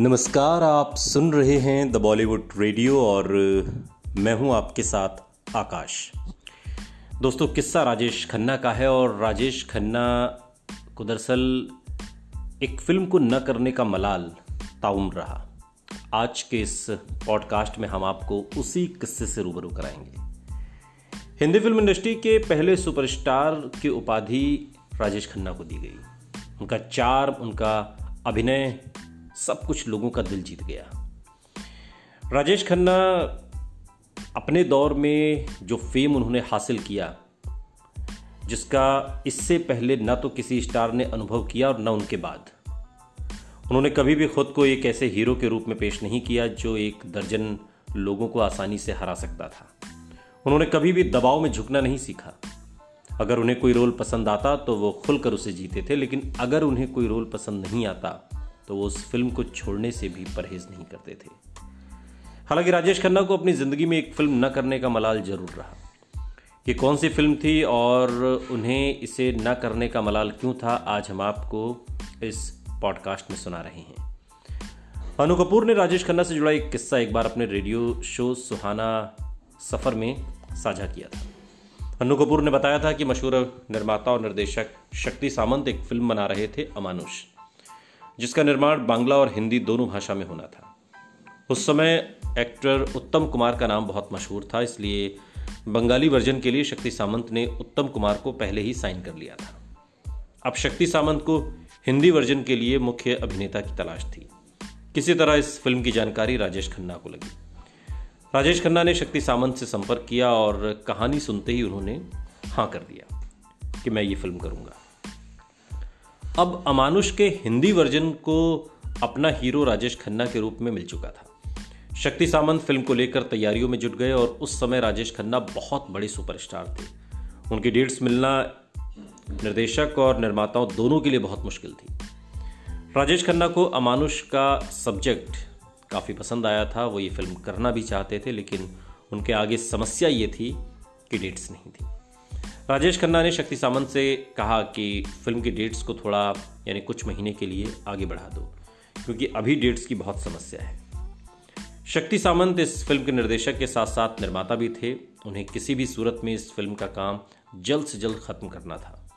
नमस्कार, आप सुन रहे हैं द बॉलीवुड रेडियो और मैं हूँ आपके साथ आकाश। दोस्तों, किस्सा राजेश खन्ना का है और राजेश खन्ना को दरअसल एक फ़िल्म को न करने का मलाल ताउम रहा। आज के इस पॉडकास्ट में हम आपको उसी किस्से से रूबरू कराएँगे। हिंदी फ़िल्म इंडस्ट्री के पहले सुपरस्टार की उपाधि राजेश खन्ना को दी गई। उनका चार, उनका अभिनय सब कुछ लोगों का दिल जीत गया। राजेश खन्ना अपने दौर में जो फेम उन्होंने हासिल किया, जिसका इससे पहले न तो किसी स्टार ने अनुभव किया और न उनके बाद। उन्होंने कभी भी खुद को एक ऐसे हीरो के रूप में पेश नहीं किया जो एक दर्जन लोगों को आसानी से हरा सकता था। उन्होंने कभी भी दबाव में झुकना नहीं सीखा। अगर उन्हें कोई रोल पसंद आता तो वो खुलकर उसे जीते थे, लेकिन अगर उन्हें कोई रोल पसंद नहीं आता तो वो उस फ़िल्म को छोड़ने से भी परहेज नहीं करते थे। हालाँकि राजेश खन्ना को अपनी ज़िंदगी में एक फ़िल्म न करने का मलाल ज़रूर रहा। कि कौन सी फ़िल्म थी और उन्हें इसे न करने का मलाल क्यों था, आज हम आपको इस पॉडकास्ट में सुना रहे हैं। अनु कपूर ने राजेश खन्ना से जुड़ा एक किस्सा एक बार अपने रेडियो शो सुहाना सफ़र में साझा किया था। अनु कपूर ने बताया था कि मशहूर निर्माता और निर्देशक शक्ति सामंत एक फ़िल्म बना रहे थे, अमानुष। जिसका निर्माण बांग्ला और हिंदी दोनों भाषा में होना था। उस समय एक्टर उत्तम कुमार का नाम बहुत मशहूर था, इसलिए बंगाली वर्जन के लिए शक्ति सामंत ने उत्तम कुमार को पहले ही साइन कर लिया था। अब शक्ति सामंत को हिंदी वर्जन के लिए मुख्य अभिनेता की तलाश थी। किसी तरह इस फ़िल्म की जानकारी राजेश खन्ना को लगी। राजेश खन्ना ने शक्ति सामंत से संपर्क किया और कहानी सुनते ही उन्होंने हाँ कर दिया कि मैं ये फ़िल्म करूँगा। अब अमानुष के हिंदी वर्जन को अपना हीरो राजेश खन्ना के रूप में मिल चुका था। शक्ति सामंत फ़िल्म को लेकर तैयारियों में जुट गए और उस समय राजेश खन्ना बहुत बड़े सुपरस्टार थे। उनकी डेट्स मिलना निर्देशक और निर्माताओं दोनों के लिए बहुत मुश्किल थी। राजेश खन्ना को अमानुष का सब्जेक्ट काफ़ी पसंद आया था, वो ये फ़िल्म करना भी चाहते थे, लेकिन उनके आगे समस्या ये थी कि डेट्स नहीं थी। राजेश खन्ना ने शक्ति सामंत से कहा कि फ़िल्म की डेट्स को थोड़ा, यानी कुछ महीने के लिए आगे बढ़ा दो, क्योंकि अभी डेट्स की बहुत समस्या है। शक्ति सामंत इस फ़िल्म के निर्देशक के साथ साथ निर्माता भी थे। उन्हें किसी भी सूरत में इस फ़िल्म का काम जल्द से जल्द खत्म करना था।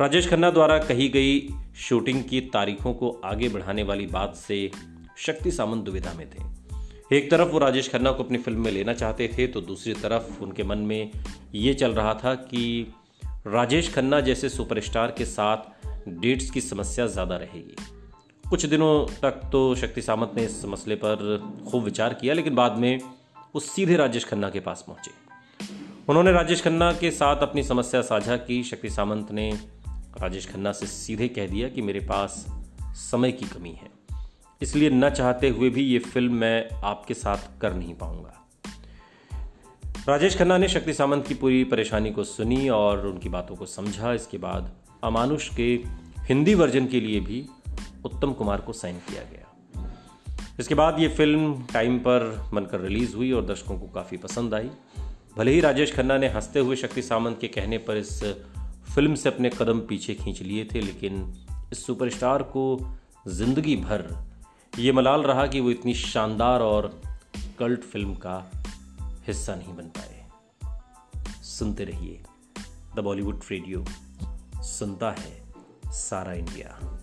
राजेश खन्ना द्वारा कही गई शूटिंग की तारीखों को आगे बढ़ाने वाली बात से शक्ति सामंत दुविधा में थे। एक तरफ़ वो राजेश खन्ना को अपनी फ़िल्म में लेना चाहते थे तो दूसरी तरफ़ उनके मन में ये चल रहा था कि राजेश खन्ना जैसे सुपरस्टार के साथ डेट्स की समस्या ज़्यादा रहेगी। कुछ दिनों तक तो शक्ति सामंत ने इस मसले पर खूब विचार किया, लेकिन बाद में वो सीधे राजेश खन्ना के पास पहुँचे। उन्होंने राजेश खन्ना के साथ अपनी समस्या साझा की। शक्ति सामंत ने राजेश खन्ना से सीधे कह दिया कि मेरे पास समय की कमी है। इसलिए न चाहते हुए भी ये फ़िल्म मैं आपके साथ कर नहीं पाऊँगा। राजेश खन्ना ने शक्ति सामंत की पूरी परेशानी को सुनी और उनकी बातों को समझा। इसके बाद अमानुष के हिंदी वर्जन के लिए भी उत्तम कुमार को साइन किया गया। इसके बाद ये फ़िल्म टाइम पर बनकर रिलीज़ हुई और दर्शकों को काफ़ी पसंद आई। भले ही राजेश खन्ना ने हँसते हुए शक्ति सामंत के कहने पर इस फ़िल्म से अपने कदम पीछे खींच लिए थे, लेकिन इस सुपरस्टार को ज़िंदगी भर ये मलाल रहा कि वो इतनी शानदार और कल्ट फ़िल्म का हिस्सा नहीं बन पाए। सुनते रहिए। द बॉलीवुड रेडियो, सुनता है सारा इंडिया।